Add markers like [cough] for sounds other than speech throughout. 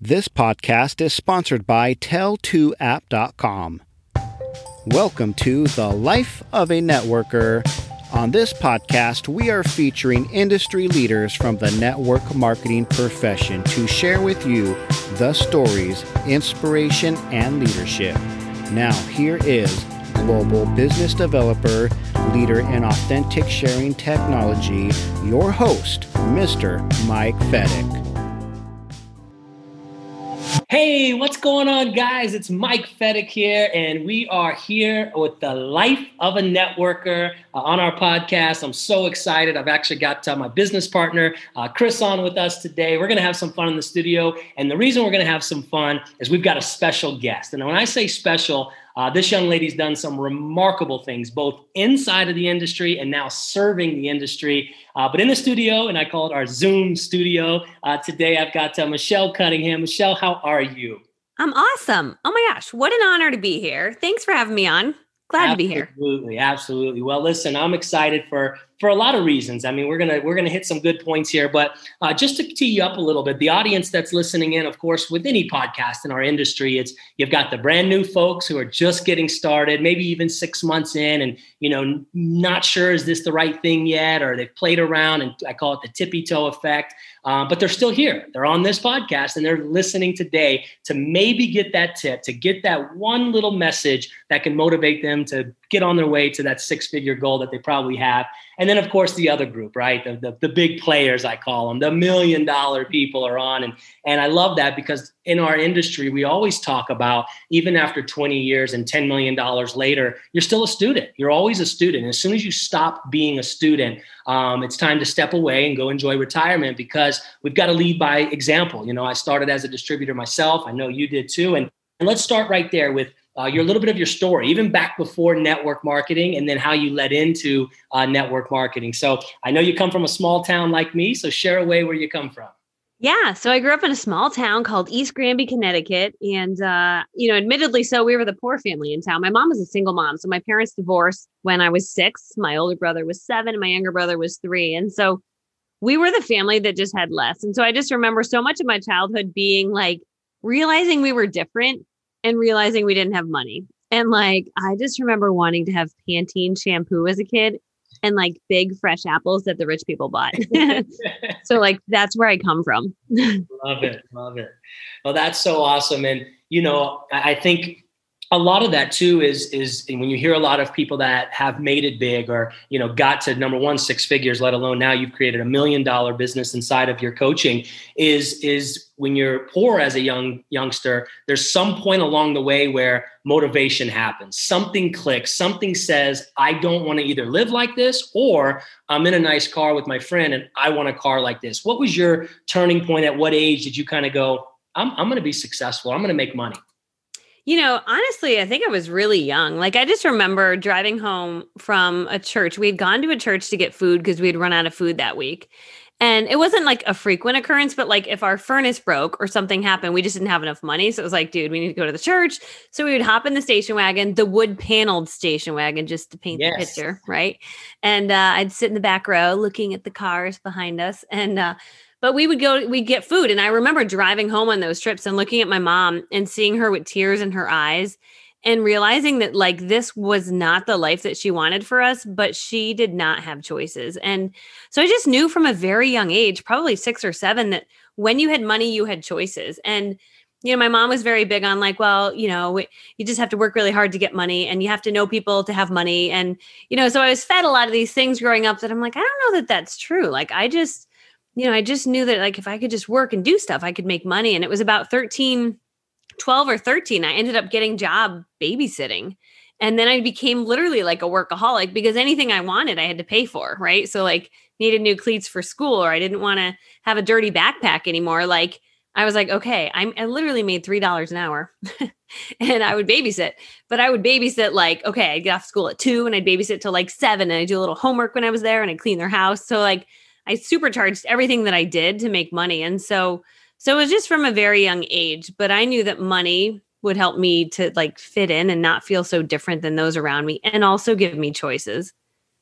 This podcast is sponsored by Tell2App.com. Welcome to The Life of a Networker. On this podcast, we are featuring industry leaders from the network marketing profession to share with you the stories, inspiration, and leadership. Now, here is global business developer, leader in authentic sharing technology, your host, Mr. Mike Fedek. Hey, what's going on, guys? It's Mike Fedek here, and we are here with the life of a networker uh, on our podcast. I'm so excited. I've actually got uh, my business partner, uh, Chris, on with us today. We're going to have some fun in the studio. And the reason we're going to have some fun is we've got a special guest. And when I say special, uh, this young lady's done some remarkable things, both inside of the industry and now serving the industry. Uh, but in the studio, and I call it our Zoom studio, uh, today I've got uh, Michelle Cunningham. Michelle, how are you? I'm awesome. Oh my gosh, what an honor to be here. Thanks for having me on. Glad absolutely, to be here. Absolutely, absolutely. Well, listen, I'm excited for for a lot of reasons. I mean, we're gonna we're gonna hit some good points here, but uh, just to tee you up a little bit, the audience that's listening in, of course, with any podcast in our industry, it's you've got the brand new folks who are just getting started, maybe even six months in, and you know, not sure is this the right thing yet, or they've played around, and I call it the tippy toe effect. Uh, but they're still here. They're on this podcast and they're listening today to maybe get that tip, to get that one little message that can motivate them to get on their way to that six figure goal that they probably have. And then, of course, the other group, right? The, the, the, big players, I call them, the million dollar people are on. And, and I love that because in our industry, we always talk about even after 20 years and $10 million later, you're still a student. You're always a student. As soon as you stop being a student, um, it's time to step away and go enjoy retirement because we've got to lead by example. You know, I started as a distributor myself. I know you did too. And, and let's start right there with uh, your little bit of your story, even back before network marketing, and then how you led into uh, network marketing. So I know you come from a small town like me, so share away where you come from. Yeah, so I grew up in a small town called East Granby, Connecticut, and uh, you know, admittedly, so we were the poor family in town. My mom was a single mom, so my parents divorced when I was six. My older brother was seven, and my younger brother was three, and so we were the family that just had less. And so I just remember so much of my childhood being like realizing we were different and realizing we didn't have money. And like, I just remember wanting to have Pantene shampoo as a kid and like big fresh apples that the rich people bought. [laughs] [laughs] so, like, that's where I come from. love it. Love it. Well, that's so awesome. And, you know, I think a lot of that too is is when you hear a lot of people that have made it big or you know got to number one six figures let alone now you've created a million dollar business inside of your coaching is is when you're poor as a young youngster there's some point along the way where motivation happens. Something clicks. Something says i don't want to either live like this or i'm in a nice car with my friend and i want a car like this. What was your turning point? At what age did you kind of go i'm, I'm going to be successful. I'm going to make money you know, honestly, I think I was really young. Like, I just remember driving home from a church. We had gone to a church to get food because we had run out of food that week. And it wasn't like a frequent occurrence, but like if our furnace broke or something happened, we just didn't have enough money. So it was like, dude, we need to go to the church. So we would hop in the station wagon, the wood paneled station wagon, just to paint yes. the picture, right? And uh, I'd sit in the back row looking at the cars behind us. And uh, but we would go, we'd get food. And I remember driving home on those trips and looking at my mom and seeing her with tears in her eyes and realizing that like this was not the life that she wanted for us, but she did not have choices. And so I just knew from a very young age, probably six or seven, that when you had money, you had choices. And you know, my mom was very big on like, well, you know, you just have to work really hard to get money and you have to know people to have money. And, you know, so I was fed a lot of these things growing up that I'm like, I don't know that that's true. Like, I just, you know, I just knew that like if I could just work and do stuff, I could make money. And it was about 13, 12 or 13. I ended up getting job babysitting. And then I became literally like a workaholic because anything I wanted, I had to pay for. Right. So, like, needed new cleats for school, or I didn't want to have a dirty backpack anymore. Like, I was like, okay, I'm, I literally made $3 an hour [laughs] and I would babysit, but I would babysit like, okay, I'd get off school at two and I'd babysit till like seven and I'd do a little homework when I was there and I'd clean their house. So, like, I supercharged everything that I did to make money. And so so it was just from a very young age, but I knew that money would help me to like fit in and not feel so different than those around me and also give me choices.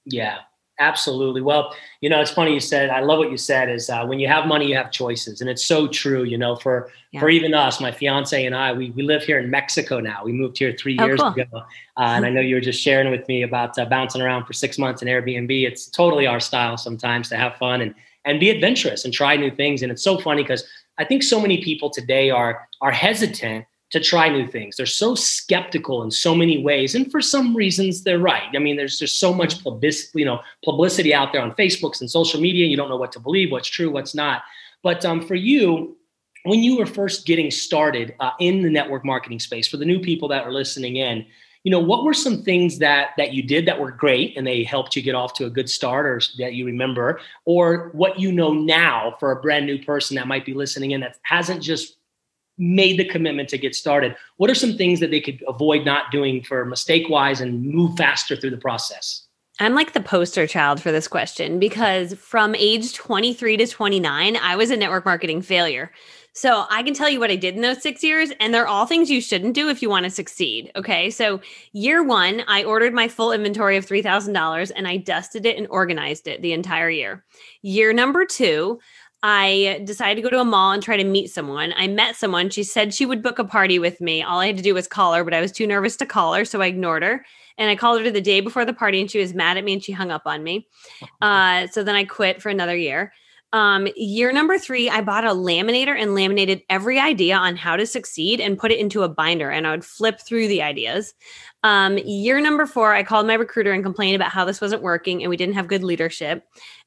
Yeah. Absolutely. Well, you know, it's funny you said. I love what you said. Is uh, when you have money, you have choices, and it's so true. You know, for yeah. for even us, my fiance and I, we we live here in Mexico now. We moved here three oh, years cool. ago, uh, and I know you were just sharing with me about uh, bouncing around for six months in Airbnb. It's totally our style sometimes to have fun and and be adventurous and try new things. And it's so funny because I think so many people today are are hesitant to try new things. They're so skeptical in so many ways, and for some reasons, they're right. I mean, there's just so much publicity, you know, publicity out there on Facebooks and social media. You don't know what to believe, what's true, what's not. But um, for you, when you were first getting started uh, in the network marketing space, for the new people that are listening in, you know, what were some things that that you did that were great and they helped you get off to a good start, or that you remember, or what you know now for a brand new person that might be listening in that hasn't just made the commitment to get started, what are some things that they could avoid not doing for mistake wise and move faster through the process? I'm like the poster child for this question because from age 23 to 29, I was a network marketing failure. So I can tell you what I did in those six years, and they're all things you shouldn't do if you want to succeed. Okay. So year one, I ordered my full inventory of $3,000 and I dusted it and organized it the entire year. Year number two, I decided to go to a mall and try to meet someone. I met someone. She said she would book a party with me. All I had to do was call her, but I was too nervous to call her. So I ignored her. And I called her the day before the party and she was mad at me and she hung up on me. Uh, so then I quit for another year. Um, year number three, I bought a laminator and laminated every idea on how to succeed and put it into a binder. And I would flip through the ideas. Um, year number four, I called my recruiter and complained about how this wasn't working and we didn't have good leadership.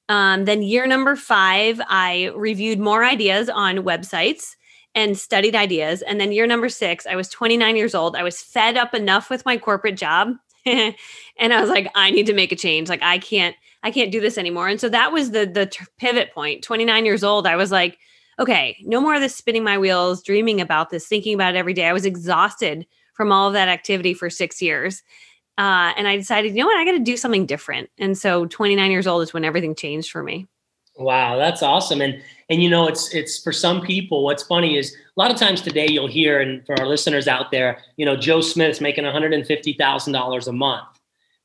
Um, then year number five, I reviewed more ideas on websites and studied ideas. And then year number six, I was 29 years old. I was fed up enough with my corporate job. [laughs] and I was like, I need to make a change. Like I can't, I can't do this anymore. And so that was the the pivot point. 29 years old, I was like, okay, no more of this spinning my wheels, dreaming about this, thinking about it every day. I was exhausted from all of that activity for six years. Uh, and I decided, you know what, I got to do something different. And so 29 years old is when everything changed for me. Wow, that's awesome. And and you know, it's it's for some people. What's funny is a lot of times today you'll hear, and for our listeners out there, you know, Joe Smith's making one hundred and fifty thousand dollars a month.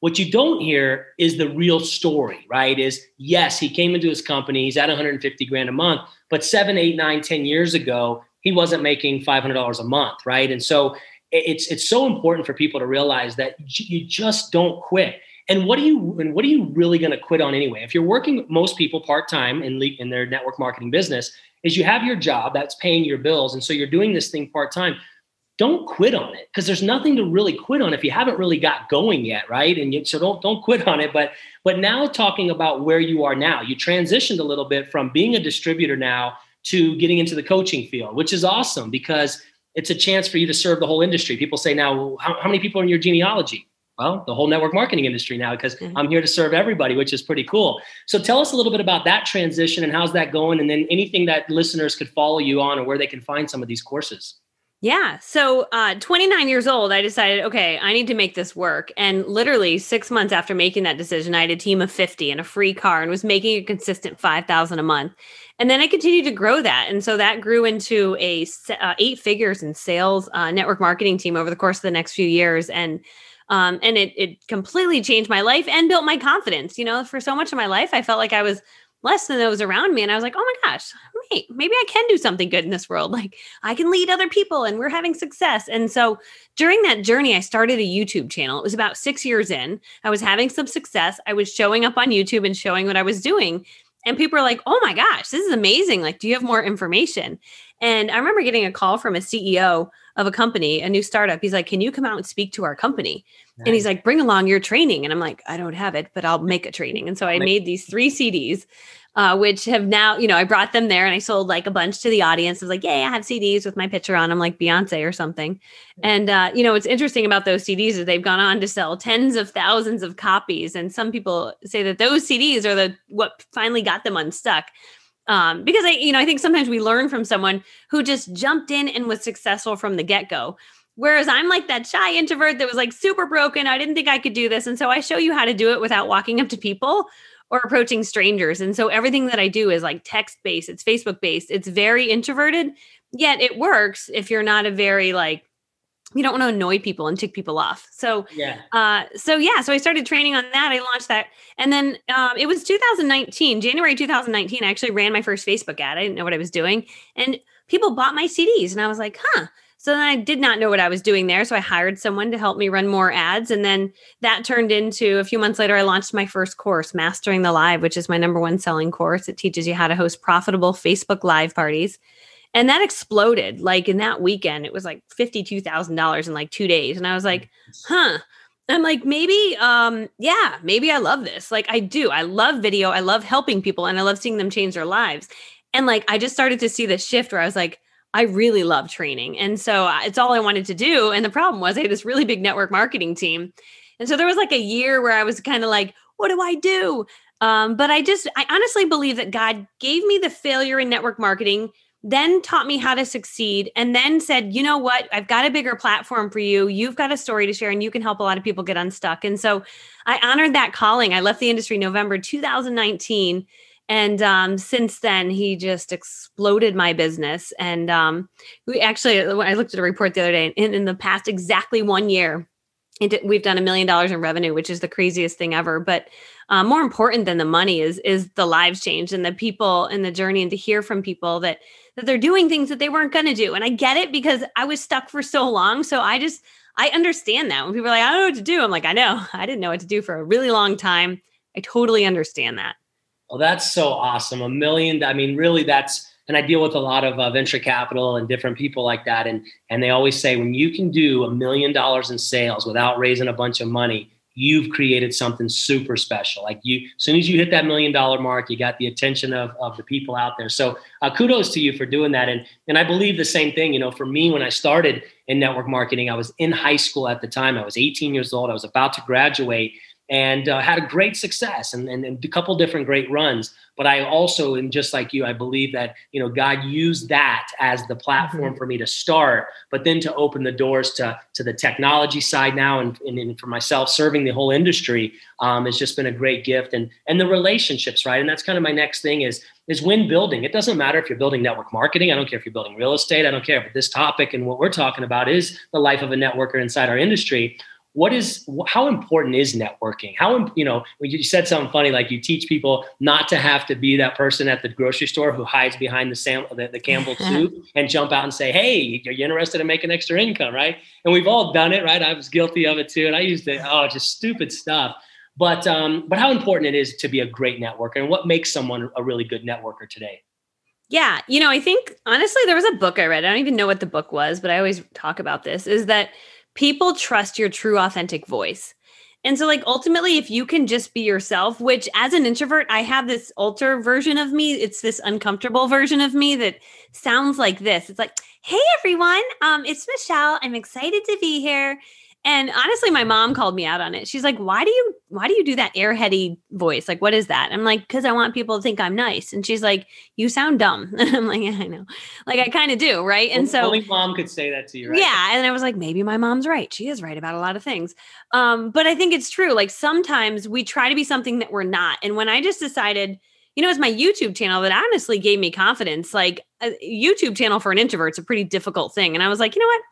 What you don't hear is the real story, right? Is yes, he came into his company, he's at 150 grand a month, but seven, eight, nine, ten years ago, he wasn't making $500 a month, right? And so it's it's so important for people to realize that you just don't quit. And what are you and what are you really going to quit on anyway? If you're working most people part time in in their network marketing business, is you have your job that's paying your bills, and so you're doing this thing part time. Don't quit on it because there's nothing to really quit on if you haven't really got going yet, right? And you, so don't don't quit on it. But but now talking about where you are now, you transitioned a little bit from being a distributor now to getting into the coaching field, which is awesome because it's a chance for you to serve the whole industry. People say now, how, how many people are in your genealogy? Well, the whole network marketing industry now, because mm-hmm. I'm here to serve everybody, which is pretty cool. So tell us a little bit about that transition and how's that going, and then anything that listeners could follow you on or where they can find some of these courses. Yeah. So, uh, 29 years old, I decided, okay, I need to make this work. And literally six months after making that decision, I had a team of 50 and a free car and was making a consistent 5,000 a month. And then I continued to grow that. And so that grew into a uh, eight figures in sales uh, network marketing team over the course of the next few years. And um, and it it completely changed my life and built my confidence. You know, for so much of my life, I felt like I was less than those around me. And I was like, oh my gosh, wait, maybe I can do something good in this world. [laughs] Like I can lead other people and we're having success. And so during that journey, I started a YouTube channel. It was about six years in. I was having some success. I was showing up on YouTube and showing what I was doing. And people are like, oh my gosh, this is amazing. Like, do you have more information? And I remember getting a call from a CEO of a company, a new startup. He's like, can you come out and speak to our company? Nice. And he's like, bring along your training. And I'm like, I don't have it, but I'll make a training. And so I made these three CDs uh, which have now, you know, I brought them there and I sold like a bunch to the audience. I was like, yay, I have CDs with my picture on them, like Beyonce or something. And, uh, you know, what's interesting about those CDs is they've gone on to sell tens of thousands of copies. And some people say that those CDs are the what finally got them unstuck. Um, because I, you know, I think sometimes we learn from someone who just jumped in and was successful from the get go. Whereas I'm like that shy introvert that was like super broken. I didn't think I could do this. And so I show you how to do it without walking up to people or approaching strangers. And so everything that I do is like text based, it's Facebook based, it's very introverted, yet it works if you're not a very like you don't want to annoy people and tick people off. So yeah, uh, so yeah, so I started training on that. I launched that, and then um, it was 2019, January 2019. I actually ran my first Facebook ad. I didn't know what I was doing, and people bought my CDs, and I was like, huh. So then I did not know what I was doing there. So I hired someone to help me run more ads. And then that turned into a few months later, I launched my first course, Mastering the Live, which is my number one selling course. It teaches you how to host profitable Facebook Live parties and that exploded like in that weekend it was like $52000 in like two days and i was like huh i'm like maybe um yeah maybe i love this like i do i love video i love helping people and i love seeing them change their lives and like i just started to see this shift where i was like i really love training. And so uh, it's all i wanted to do. And the problem was i had this really big network marketing team. And so there was like a year where i was kind of like what do i do? Um, but I just, I honestly believe that God gave me the failure in network marketing then taught me how to succeed and then said you know what? I've got a bigger platform for you. You've got a story to share and you can help a lot of people get unstuck. And so i honored that calling. I left the industry november 2019 and um, since then he just exploded my business and um, we actually i looked at a report the other day in, in the past exactly one year it, we've done a million dollars in revenue which is the craziest thing ever but uh, more important than the money is is the lives changed and the people and the journey and to hear from people that that they're doing things that they weren't going to do. And I get it because I was stuck for so long. So I just, I understand that when people are like, I don't know what to do. I'm like, I know, I didn't know what to do for a really long time. I totally understand that. Well, that's so awesome. A million, I mean, really, that's, and I deal with a lot of uh, venture capital and different people like that. And, and they always say, when you can do a million dollars in sales without raising a bunch of money, you've created something super special. Like you, as soon as you hit that million dollar mark, you got the attention of, of the people out there. So uh, kudos to you for doing that. And, and I believe the same thing, you know, for me, when I started in network marketing, I was in high school at the time. I was 18 years old. I was about to graduate and uh, had a great success and, and, and, a couple different great runs. But I also, and just like you, I believe that you know God used that as the platform mm-hmm. for me to start, but then to open the doors to to the technology side now, and, and, and for myself serving the whole industry um, has just been a great gift, and and the relationships, right? And that's kind of my next thing is is when building. It doesn't matter if you're building network marketing. I don't care if you're building real estate. I don't care. But this topic and what we're talking about is the life of a networker inside our industry what is how important is networking? How you know when you said something funny like you teach people not to have to be that person at the grocery store who hides behind the sam the, the campbell [laughs] soup and jump out and say hey are you interested in making extra income right? And we've all done it right? I was guilty of it too and i used to oh just stupid stuff. But um but how important it is to be a great networker and what makes someone a really good networker today? Yeah you know i think honestly there was a book i read i don't even know what the book was but i always talk about this is that people trust your true authentic voice. And so, like, ultimately, if you can just be yourself, which as an introvert, I have this alter version of me. It's this uncomfortable version of me that sounds like this. It's like, hey, everyone, um, it's Michelle. I'm excited to be here. And honestly, my mom called me out on it. She's like, "Why do you why do you do that airheady voice? Like, what is that?" I'm like, "Cause I want people to think I'm nice." And she's like, "You sound dumb." And [laughs] I'm like, "Yeah, I know." Like, I kind of do, right? And so only mom could say that to you, right? Yeah, and I was like, maybe my mom's right. She is right about a lot of things. Um, but I think it's true. Like sometimes we try to be something that we're not. And when I just decided you know, it's my YouTube channel that honestly gave me confidence. Like a YouTube channel for an introvert's a pretty difficult thing. And I was like, you know what?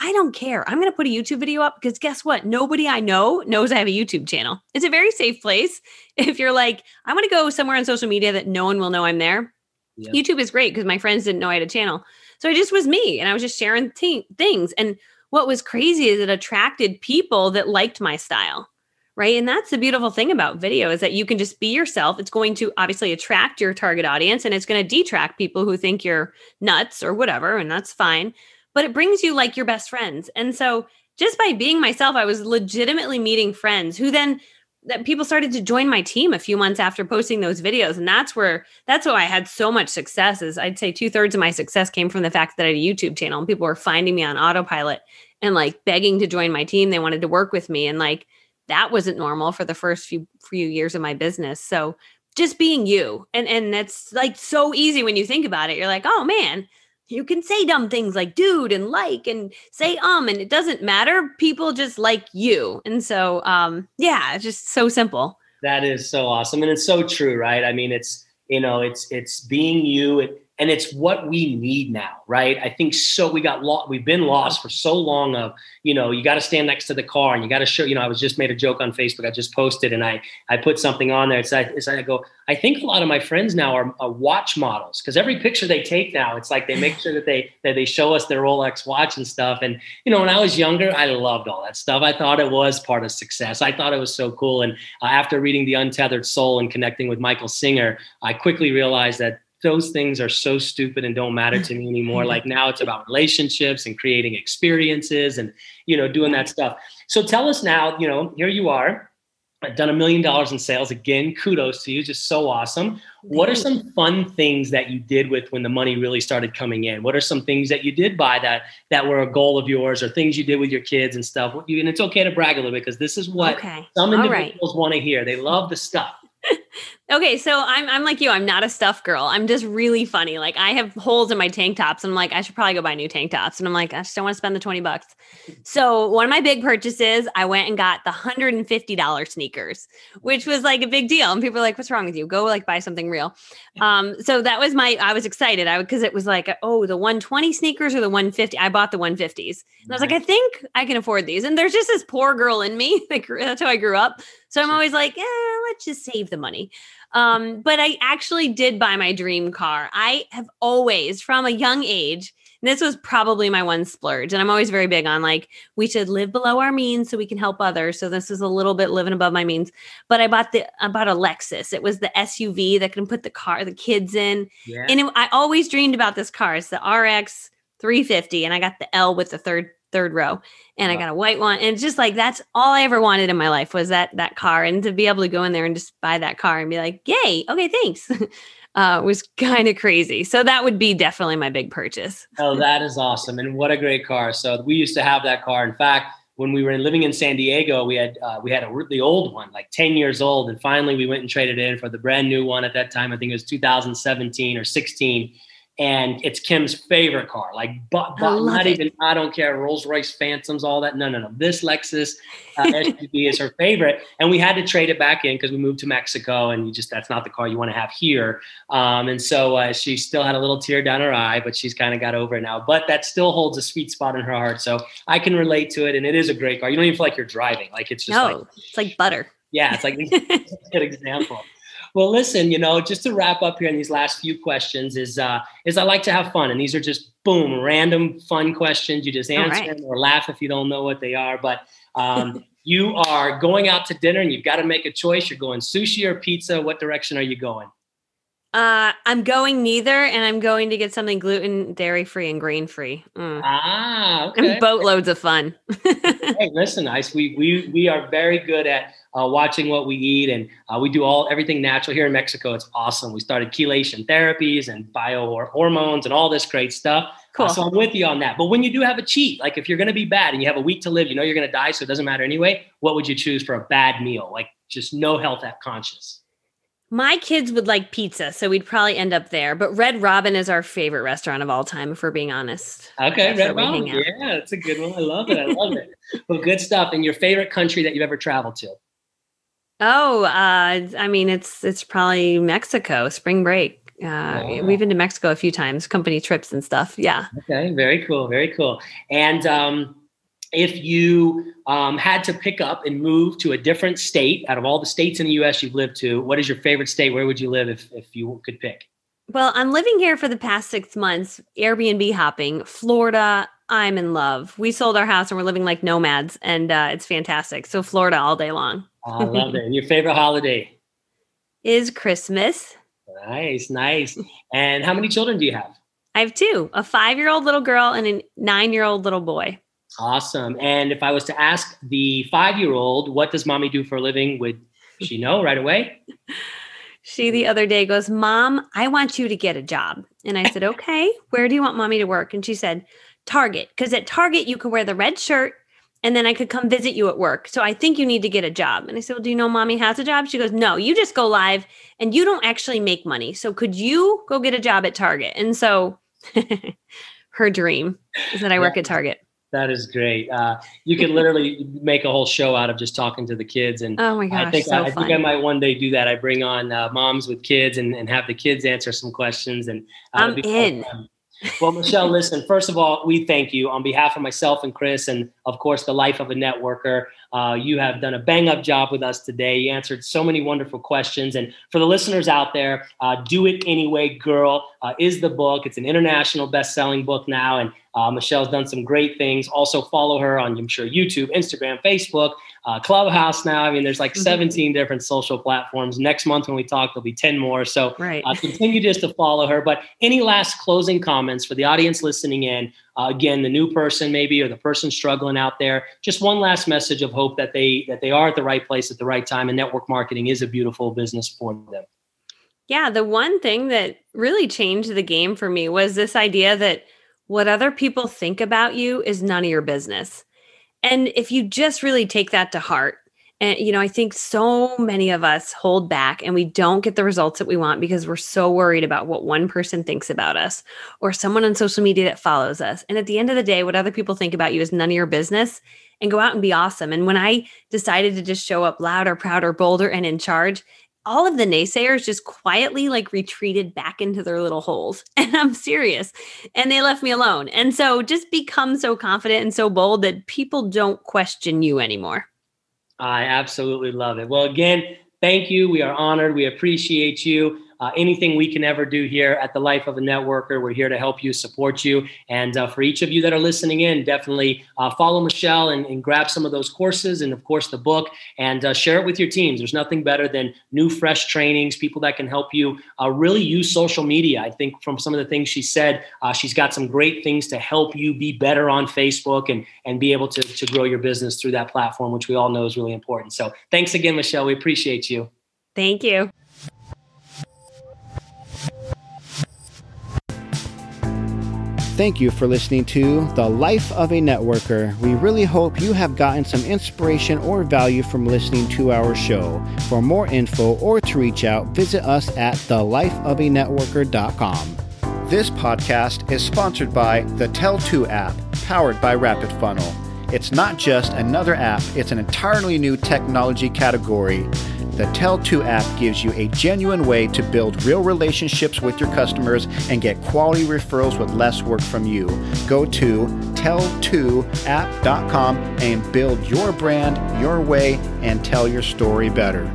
I don't care. I'm going to put a YouTube video up because guess what? Nobody I know knows I have a YouTube channel. It's a very safe place. [laughs] If you're like, I want to go somewhere on social media that no one will know I'm there. YouTube is great because my friends didn't know I had a channel. So I just was me and I was just sharing t- things. And what was crazy is it attracted people that liked my style. Right. And that's the beautiful thing about video is that you can just be yourself. It's going to obviously attract your target audience and it's going to detract people who think you're nuts or whatever. And that's fine but it brings you like your best friends. And so just by being myself, I was legitimately meeting friends who then that people started to join my team a few months after posting those videos. And that's where that's why I had so much success is I'd say two thirds of my success came from the fact that I had a YouTube channel and people were finding me on autopilot and like begging to join my team. They wanted to work with me. And like that wasn't normal for the first few few years of my business. So just being you. And and that's like so easy when you think about it. You're like, oh man, you can say dumb things like dude and like and say um and it doesn't matter. People just like you. And so um yeah it's just so simple. That is so awesome. And it's so true right? I mean it's you know it's it's being you. It, and it's what we need now, right? I think so. We got lost. We've been lost for so long. Of you know, you got to stand next to the car, and you got to show. You know, I was just made a joke on Facebook. I just posted, and I I put something on there. It's like, it's like I go. I think a lot of my friends now are, are watch models because every picture they take now, it's like they make sure that they that they show us their Rolex watch and stuff. And you know, when I was younger, I loved all that stuff. I thought it was part of success. I thought it was so cool. And uh, after reading The Untethered Soul and connecting with Michael Singer, I quickly realized that those things are so stupid and don't matter to me anymore. like now it's about relationships and creating experiences and, you know, doing that stuff. So tell us now, you know, here you are, I've done a million dollars in sales. Again, kudos to you. Just so awesome. What are some fun things that you did with when the money really started coming in? What are some things that you did buy that that were a goal of yours or things you did with your kids and stuff? And it's okay to brag a little bit because this is what okay. some individuals right. want to hear. They love the stuff. [laughs] okay, so I'm I'm like you. I'm not a stuff girl. I'm just really funny. Like I have holes in my tank tops. And I'm like, I should probably go buy new tank tops. And I'm like, I just don't want to spend the 20 bucks. So one of my big purchases, I went and got the $150 sneakers, which was like a big deal. And people are like, what's wrong with you? Go like buy something real. Um, so that was my I was excited. I would because it was like, oh, the 120 sneakers or the 150. I bought the 150s. And I was like, I think I can afford these. And there's just this poor girl in me. [laughs] Like that's how I grew up. So I'm always like, yeah, let's just save the money. Um, but I actually did buy my dream car. I have always, from a young age, this was probably my one splurge. And I'm always very big on like, we should live below our means so we can help others. So this is a little bit living above my means. But I bought the I bought a Lexus. It was the SUV that can put the car, the kids in. Yeah. And it, I always dreamed about this car. It's the RX 350. And I got the L with the third third row and wow. I got a white one. And it's just like that's all I ever wanted in my life was that that car. And to be able to go in there and just buy that car and be like, yay, okay, thanks. [laughs] uh, was kind of crazy. So that would be definitely my big purchase. oh, that is awesome. And what a great car. So we used to have that car. In fact, when we were living in San Diego, we had uh, we had a really old one, like 10 years old, and finally we went and traded in for the brand new one at that time. I think it was 2017 or 16 and it's Kim's favorite car. Like, but, but not it. even I don't care Rolls Royce Phantoms, all that. No, no, no. This Lexus uh, [laughs] SUV is her favorite, and we had to trade it back in because we moved to Mexico, and you just that's not the car you want to have here. Um, and so uh, she still had a little tear down her eye, but she's kind of got over it now. But that still holds a sweet spot in her heart, so I can relate to it, and it is a great car. You don't even feel like you're driving; like it's just no, like, it's like butter. Yeah, it's like [laughs] a good example. Well, listen, you know, just to wrap up here in these last few questions is uh, is I like to have fun, and these are just boom, random fun questions. You just answer right. them or laugh if you don't know what they are. But um, [laughs] you are going out to dinner, and you've got to make a choice. You're going sushi or pizza. What direction are you going? Uh, I'm going neither, and I'm going to get something gluten, dairy free, and grain free. Mm. Ah, okay. And boatloads of fun. [laughs] hey, listen, Ice. We we we are very good at uh, watching what we eat, and uh, we do all everything natural here in Mexico. It's awesome. We started chelation therapies and bio hormones and all this great stuff. Cool. So I'm with you on that. But when you do have a cheat, like if you're going to be bad and you have a week to live, you know you're going to die, so it doesn't matter anyway. What would you choose for a bad meal? Like just no health conscious. My kids would like pizza, so we'd probably end up there. But Red Robin is our favorite restaurant of all time, if we're being honest. Okay, Red Robin. Yeah, it's a good one. I love it. I love it. [laughs] Well, good stuff. And your favorite country that you've ever traveled to? Oh, uh, I mean, it's it's probably Mexico. Spring break. Uh. We've been to Mexico a few times, company trips and stuff. Yeah. Okay, very cool, very cool. And um, if you um, had to pick up and move to a different state out of all the states in the US you've lived to, what is your favorite state? Where would you live if, if you could pick? Well, I'm living here for the past six months, Airbnb hopping, Florida. I'm in love. We sold our house and we're living like nomads, and uh, it's fantastic. So, Florida all day long. I love it. And your favorite holiday? Is Christmas. Nice, nice. And how many children do you have? I have two a five year old little girl and a nine year old little boy. Awesome. And if I was to ask the five year old, what does mommy do for a living? Would she know right away? [laughs] she the other day goes, Mom, I want you to get a job. And I said, Okay, where do you want mommy to work? And she said, Target. Because at Target, you could wear the red shirt and then I could come visit you at work. So I think you need to get a job. And I said, Well, do you know mommy has a job? She goes, No, you just go live and you don't actually make money. So could you go get a job at Target? And so [laughs] her dream is that I work at Target. That is great. Uh, you could literally make a whole show out of just talking to the kids. And oh my gosh, I think so I, I think I might one day do that. I bring on uh, moms with kids and, and have the kids answer some questions. And uh, I'm in. Well, Michelle, listen, first of all, we thank you on behalf of myself and Chris, and of course, the life of a networker. Uh, you have done a bang up job with us today. You answered so many wonderful questions. And for the listeners out there, uh, Do It Anyway Girl uh, is the book. It's an international best selling book now. And uh, Michelle's done some great things. Also, follow her on, I'm sure, YouTube, Instagram, Facebook uh, Clubhouse now. I mean, there's like mm-hmm. 17 different social platforms. Next month when we talk, there'll be 10 more. So right. uh, continue just to follow her. But any last closing comments for the audience listening in? Uh, again, the new person maybe or the person struggling out there. Just one last message of hope that they that they are at the right place at the right time, and network marketing is a beautiful business for them. Yeah, the one thing that really changed the game for me was this idea that what other people think about you is none of your business. And if you just really take that to heart, and you know, I think so many of us hold back and we don't get the results that we want because we're so worried about what one person thinks about us or someone on social media that follows us. And at the end of the day, what other people think about you is none of your business and go out and be awesome. And when I decided to just show up louder, prouder, bolder, and in charge, all of the naysayers just quietly like retreated back into their little holes. [laughs] And I'm serious. And they left me alone. And so just become so confident and so bold that people don't question you anymore. I absolutely love it. Well, again, thank you. We are honored. We appreciate you uh, anything we can ever do here at the Life of a Networker, we're here to help you, support you. And uh, for each of you that are listening in, definitely uh, follow Michelle and, and, grab some of those courses and, of course, the book and uh, share it with your teams. There's nothing better than new, fresh trainings, people that can help you uh, really use social media. I think from some of the things she said, uh, she's got some great things to help you be better on Facebook and, and be able to, to grow your business through that platform, which we all know is really important. So thanks again, Michelle. We appreciate you. Thank you. Thank you for listening to The Life of a Networker. We really hope you have gotten some inspiration or value from listening to our show. For more info or to reach out, visit us at thelifeofanetworker.com. This podcast is sponsored by the Tell2 app, powered by Rapid Funnel. It's not just another app, it's an entirely new technology category the Tell2 app gives you a genuine way to build real relationships with your customers and get quality referrals with less work from you. Go to tell2app.com and build your brand your way and tell your story better.